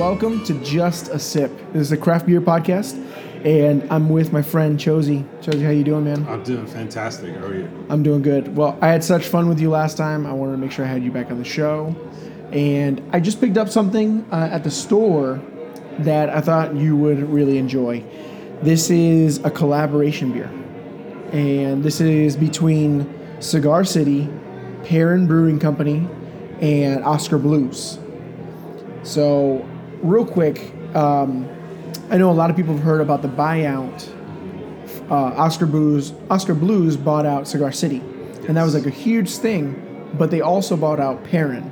welcome to Just a Sip. This is a craft beer podcast, and I'm with my friend Chosy. Chosy, how you doing, man? I'm doing fantastic. How are you? I'm doing good. Well, I had such fun with you last time. I wanted to make sure I had you back on the show, and I just picked up something uh, at the store that I thought you would really enjoy. This is a collaboration beer, and this is between Cigar City, Perrin Brewing Company, and Oskar Blues. So, real quick, um, I know a lot of people have heard about the buyout. Uh, Oskar Blues, Oskar Blues bought out Cigar City, and that was like a huge thing. But they also bought out Perrin,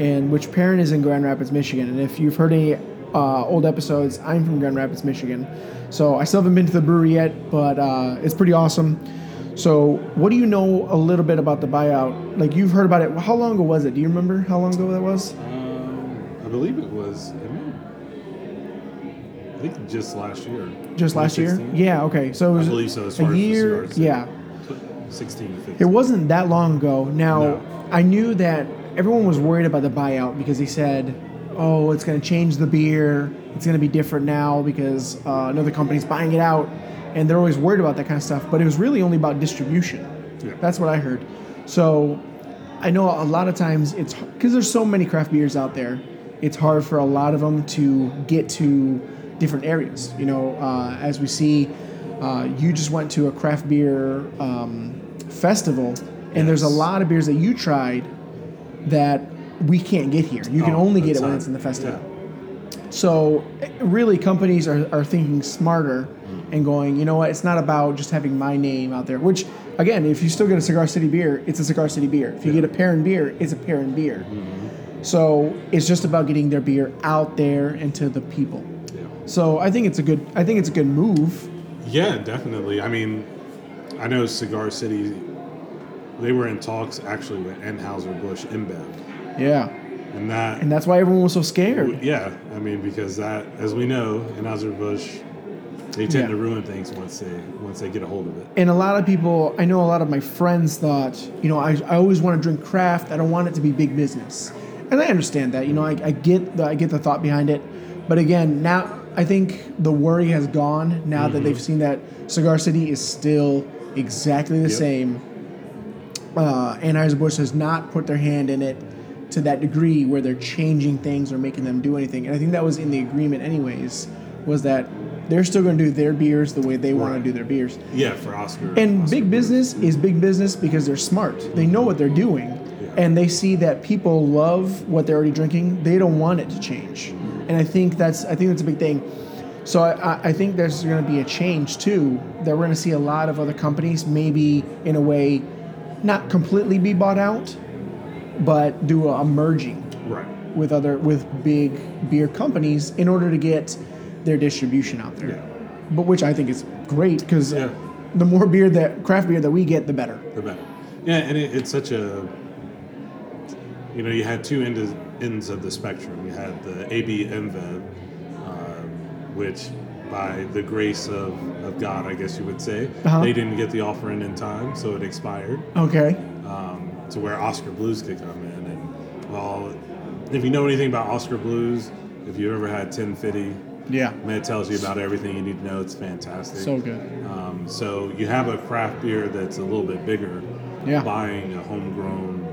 and which Perrin is in Grand Rapids, Michigan. And if you've heard any uh, old episodes, I'm from Grand Rapids, Michigan. So I still haven't been to the brewery yet, but uh, it's pretty awesome. So, what do you know a little bit about the buyout? Like you've heard about it. How long ago was it? Do you remember how long ago that was? I believe it was. I, mean, I think just last year. Just last year? Yeah. Okay. So it was I believe so. As a far as the year. cigars, Yeah. 16 to 15. It wasn't that long ago. Now, No. I knew that everyone was worried about the buyout because they said, "Oh, it's going to change the beer. It's going to be different now because uh, another company's buying it out," and they're always worried about that kind of stuff. But it was really only about distribution. Yeah. That's what I heard. So, I know a lot of times it's because there's so many craft beers out there. It's hard for a lot of them to get to different areas. You know, uh, as we see, uh, you just went to a craft beer um, festival, and there's a lot of beers that you tried that we can't get here. You can Oh, only get it when it's in the festival. yeah. So, eh, really, companies are, are thinking smarter and going, you know what, it's not about just having my name out there. Which, again, if you still get a Cigar City beer, it's a Cigar City beer. If you get a Perrin beer, it's a Perrin beer. So, it's just about getting their beer out there and to the people. Yeah. So, I think it's a good, I think it's a good move. Yeah, definitely. I mean, I know Cigar City, they were in talks actually with Anheuser-Busch InBev. Yeah. And that, And that's why everyone was so scared. yeah, I mean, because that, as we know, Anheuser-Busch, they tend Yeah. to ruin things once they once they get a hold of it. And a lot of people, I know a lot of my friends thought, you know, I, I always want to drink craft. I don't want it to be big business. And I understand that. You know, I, I get the, I get the thought behind it. But again, now I think the worry has gone now that they've seen that Cigar City is still exactly the Yep. same. Uh, Anheuser-Busch has not put their hand in it to that degree where they're changing things or making them do anything. And I think that was in the agreement anyways, was that they're still going to do their beers the way they want to do their beers. Yeah, for Oskar. And Oskar big business is big business because they're smart. They know what they're doing. And they see that people love what they're already drinking. They don't want it to change. And I think that's I think that's a big thing. So I, I- think there's going to be a change too. That we're going to see a lot of other companies maybe in a way, not completely be bought out, but do a, a merging Right. with other with big beer companies in order to get their distribution out there. Yeah. But which I think is great because Yeah. the more beer that craft beer that we get, the better. The better. Yeah, and it, it's such a. You know, you had two ends ends of the spectrum. You had the AB InBev, uh, which, by the grace of, of God, I guess you would say, Uh-huh. they didn't get the offer in in time, so it expired. Okay. Um, to where Oskar Blues could come in, and well, if you know anything about Oskar Blues, if you ever had Ten FIDY, Yeah. It tells you about everything you need to know. It's fantastic. So good. Um, so you have a craft beer that's a little bit bigger. Yeah. Buying a homegrown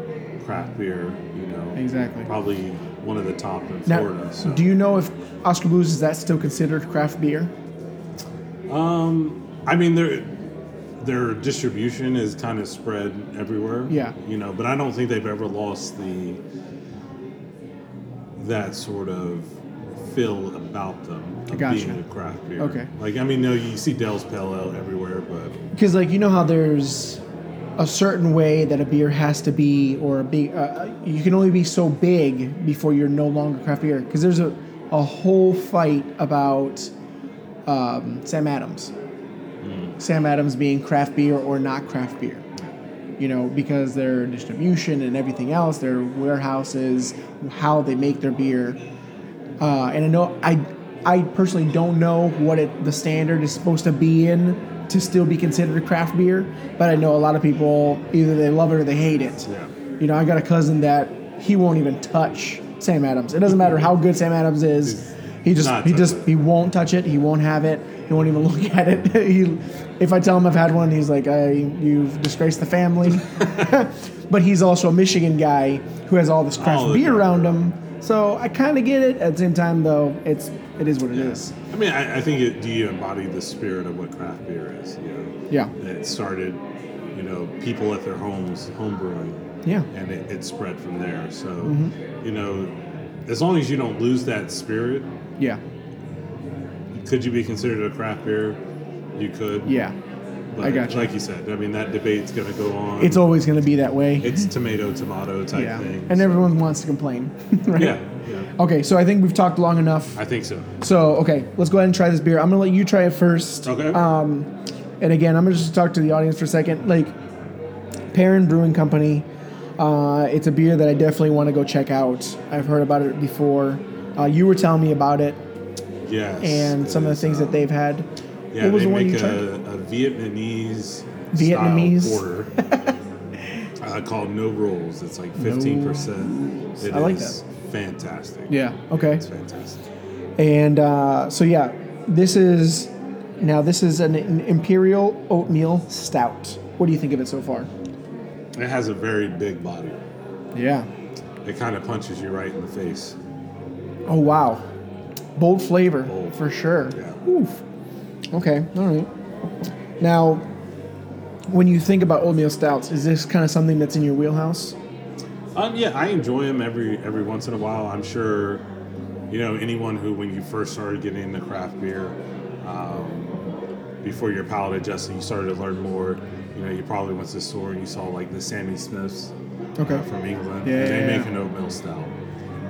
craft beer, you know, Exactly. probably one of the top in Now, Florida. So. do you know if Oskar Blues is that still considered craft beer? um, I mean, their their distribution is kind of spread everywhere. Yeah. You know, but I don't think they've ever lost the that sort of feel about them of Gotcha. being a craft beer. Okay. Like I mean, no, you see Dale's Pale Ale everywhere, but Because like you know how there's a certain way that a beer has to be, or a big, uh, you can only be so big before you're no longer craft beer. Because there's a a whole fight about um, Sam Adams. Sam Adams being craft beer or not craft beer. You know, because their distribution and everything else, their warehouses, how they make their beer. Uh, and I know I, I personally don't know what it the standard is supposed to be in to still be considered a craft beer, but I know a lot of people either they love it or they hate it. Yeah. You know, I got a cousin that he won't even touch Sam Adams. It doesn't matter how good Sam Adams is. He just he just it. he won't touch it. He won't have it. He won't even look at it. he, if I tell him I've had one, he's like, I, "You've disgraced the family." but he's also a Michigan guy who has all this craft Oh, beer around him. So I kind of get it. At the same time, though, it's it is what it is. I mean, I, I think it, do you embody the spirit of what craft beer is? You know, Yeah. it started, you know, people at their homes home brewing, Yeah. Mm-hmm. and it, it spread from there. So, you know, as long as you don't lose that spirit, Yeah. could you be considered a craft beer? You could. Yeah. But I got you. Like you said, I mean, that debate's going to go on. It's always going to be that way. it's tomato tomato type yeah. thing. And everyone wants to complain. right? yeah, yeah, Okay, so I think we've talked long enough. I think so. So, okay, let's go ahead and try this beer. I'm gonna let you try it first. Okay. Um, and again, I'm gonna just talk to the audience for a second. Like, Perrin Brewing Company, uh, it's a beer that I definitely want to go check out. I've heard about it before. Uh, you were telling me about it Yes. and some of the things um, that they've had. Yeah, what was they the one make you tried? a Vietnamese Vietnamese? style porter uh, called No Rules. It's like fifteen percent. It I like is fantastic. Yeah. Okay. it's fantastic. And uh, so yeah, this is now this is an, an imperial oatmeal stout. What do you think of it so far? It has a very big body. Yeah. It kind of punches you right in the face. Oh wow, bold flavor Bold. for sure. Yeah. Oof. Okay. All right. Now, when you think about oatmeal stouts, is this kind of something that's in your wheelhouse? Um, yeah, I enjoy them every every once in a while. I'm sure, you know, anyone who when you first started getting into craft beer, um, before your palate adjusted, you started to learn more. You know, you probably went to the store and you saw like the Sammy Smiths Okay. uh, from England. Yeah, they yeah, make an oatmeal stout.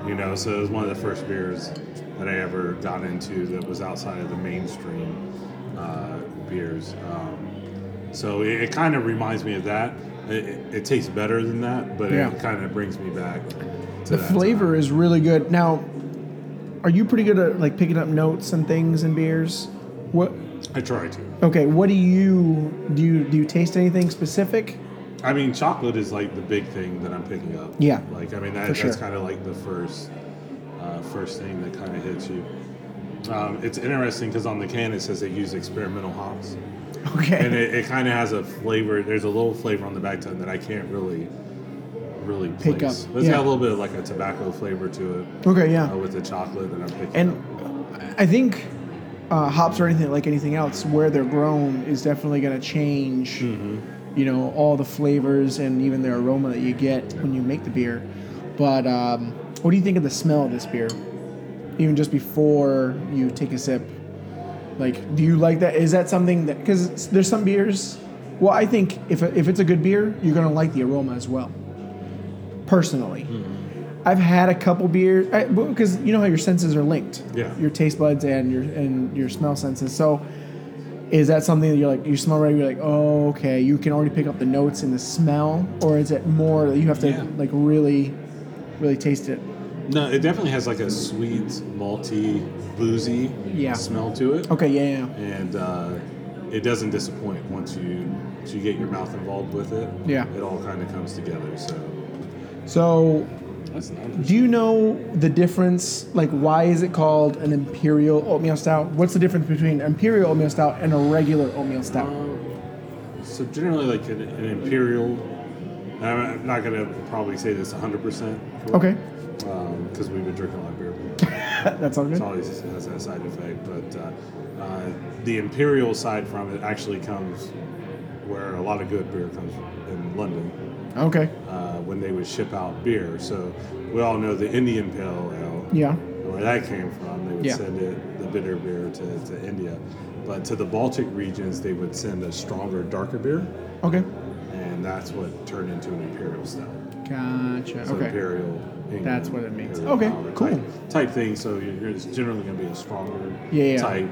You know, so it was one of the first beers that I ever got into that was outside of the mainstream uh, beers. Um, so it, it kind of reminds me of that. It, it, it tastes better than that, but Yeah. it kind of brings me back. To The flavor time. is really good. Now, are you pretty good at like picking up notes and things in beers? What? I try to. Okay. What do you do? You do you taste anything specific? I mean, chocolate is like the big thing that I'm picking up. Yeah. Like I mean, that, that's sure. kind of like the first, uh, first thing that kind of hits you. Um, it's interesting because on the can it says they use experimental hops, Okay. and it, it kind of has a flavor. There's a little flavor on the back tongue that I can't really, really Pick place. up, it's yeah. got a little bit of like a tobacco flavor to it okay. Yeah. uh, with the chocolate that I'm picking. And up. I think uh, hops or anything like anything else, where they're grown is definitely going to change. You know all the flavors and even the aroma that you get when you make the beer. But um, what do you think of the smell of this beer? Even just before you take a sip, like, do you like that? Is that something that because there's some beers? Well, I think if if it's a good beer, you're going to like the aroma as well. Personally. Mm-hmm. I've had a couple beers because you know how your senses are linked. Yeah. Your taste buds and your and your smell senses. So, is that something that you're like you smell right? You're like, oh, okay. You can already pick up the notes in the smell, or is it more that you have to Yeah. like really, really taste it? No, it definitely has like a sweet, malty, boozy Yeah. smell to it. Okay, yeah, yeah, and uh, it doesn't disappoint once you once you get your mouth involved with it. Yeah. it all kind of comes together. So So, that's do you know the difference? Like, why is it called an imperial oatmeal stout? What's the difference between imperial oatmeal stout and a regular oatmeal stout? So generally, like an, an imperial. I'm not gonna probably say this 100 percent. Okay, Because we've been drinking a lot of beer. that's all It It's always has that side effect, but uh, uh, the imperial side from it actually comes where a lot of good beer comes from in London. Okay, uh, when they would ship out beer. So we all know the Indian Pale Ale, yeah, where that came from. They would Yeah. send it, the bitter beer to, to India. But to the Baltic regions, they would send a stronger, darker beer, okay, that's what turned into an imperial stout. gotcha. So Okay, imperial. England, That's what it means. Okay, cool. Type, type thing. So you're, it's generally going to be a stronger Yeah, yeah. type.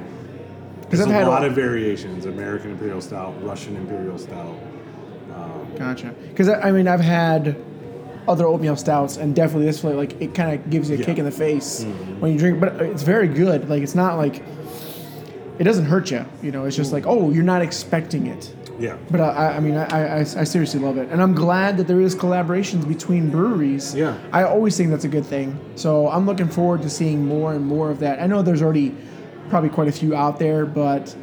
There's I've a had lot of variations: American imperial stout, Russian imperial stout. Um, Gotcha. Because I mean, I've had other oatmeal stouts, and definitely this flavor, like it kind of gives you a Yeah. kick in the face when you drink. But it's very good. Like it's not like it doesn't hurt you. You know, it's just like oh, you're not expecting it. Yeah. But I, I mean, I, I, I seriously love it, and I'm glad that there is collaborations between breweries. Yeah. I always think that's a good thing. So I'm looking forward to seeing more and more of that. I know there's already probably quite a few out there, but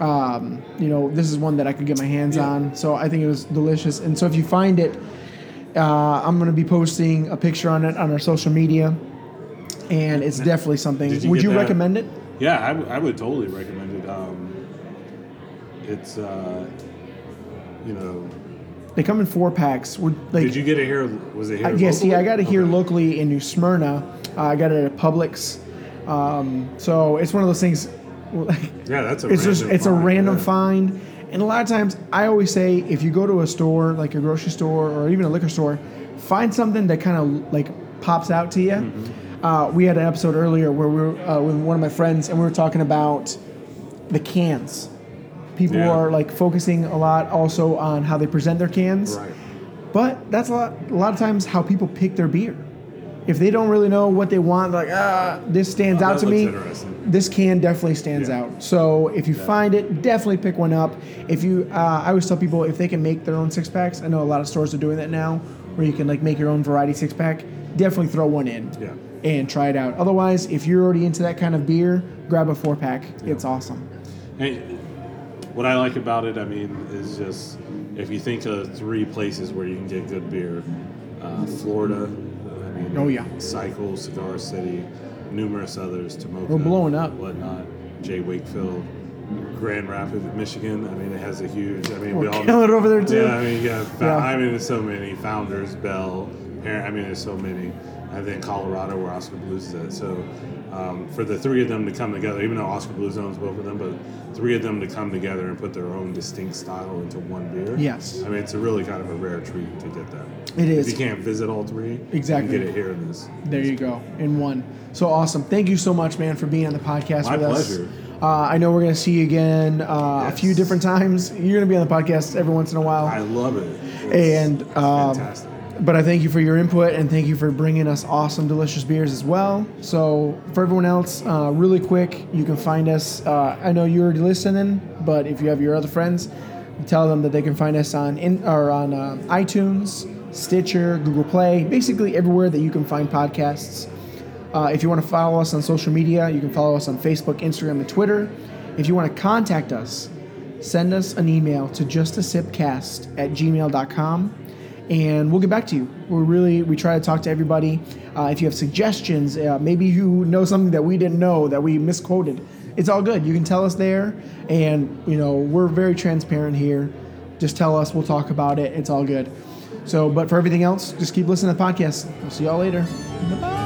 um, you know, this is one that I could get my hands Yeah. on. So I think it was delicious. And so if you find it, uh, I'm going to be posting a picture on it on our social media, and it's definitely something. You Would you that? recommend it? Yeah, I, w- I would totally recommend it. Um, it's, uh, you know, They come in four packs. Would like did you get it here? Was it here? I, yes, locally? yeah, I got it here Okay. locally in New Smyrna. Uh, I got it at Publix. Um, so it's one of those things. Yeah, that's a It's just it's a random yeah. find, and a lot of times I always say if you go to a store like a grocery store or even a liquor store, find something that kind of like pops out to you. Mm-hmm. Uh, we had an episode earlier where we were uh, with one of my friends and we were talking about the cans. People Yeah. are like focusing a lot also on how they present their cans. Right. But that's a lot, a lot of times how people pick their beer. If they don't really know what they want, like ah, this stands Oh, out to me. This can definitely stands Yeah. out. So if you find it, definitely pick one up. If you, uh, I always tell people if they can make their own six packs. I know a lot of stores are doing that now, where you can like make your own variety six pack. Definitely throw one in Yeah. and try it out. Otherwise, if you're already into that kind of beer, grab a four pack. It's awesome. Hey, what I like about it, I mean, is just if you think of three places where you can get good beer, uh, Florida, I mean, Oh, yeah. Cycle, Cigar City, numerous others, Tomoka, We're blowing up. whatnot, Jay Wakefield, Grand Rapids, Michigan. I mean, it has a huge. I mean, we We're all killing it over there too. Yeah, I mean, yeah, Yeah. I mean, there's so many founders, Bell. I mean, there's so many. And then Colorado, where Oskar Blues is at. So, um, for the three of them to come together, even though Oskar Blues owns both of them, but three of them to come together and put their own distinct style into one beer. Yes. I mean, it's a really kind of a rare treat to get that. It is. If you can't visit all three, Exactly. you get it here in this. There you go, in one. So awesome. Thank you so much, man, for being on the podcast My with pleasure. us. Uh, I know we're going to see you again uh, a few different times. You're going to be on the podcast every once in a while. I love it. It's and um, fantastic. But I thank you for your input and thank you for bringing us awesome, delicious beers as well. So for everyone else, uh, really quick, you can find us. Uh, I know you're listening, but if you have your other friends, tell them that they can find us on in or on uh, iTunes, Stitcher, Google Play, basically everywhere that you can find podcasts. Uh, if you want to follow us on social media, you can follow us on Facebook, Instagram, and Twitter. If you want to contact us, send us an email to justasipcast at gmail.com and we'll get back to you. We're really, we try to talk to everybody. Uh, if you have suggestions, uh, maybe you know something that we didn't know that we misquoted, it's all good. You can tell us there. And, you know, we're very transparent here. Just tell us, we'll talk about it. It's all good. So, but for everything else, just keep listening to the podcast. We'll see y'all later. Bye-bye.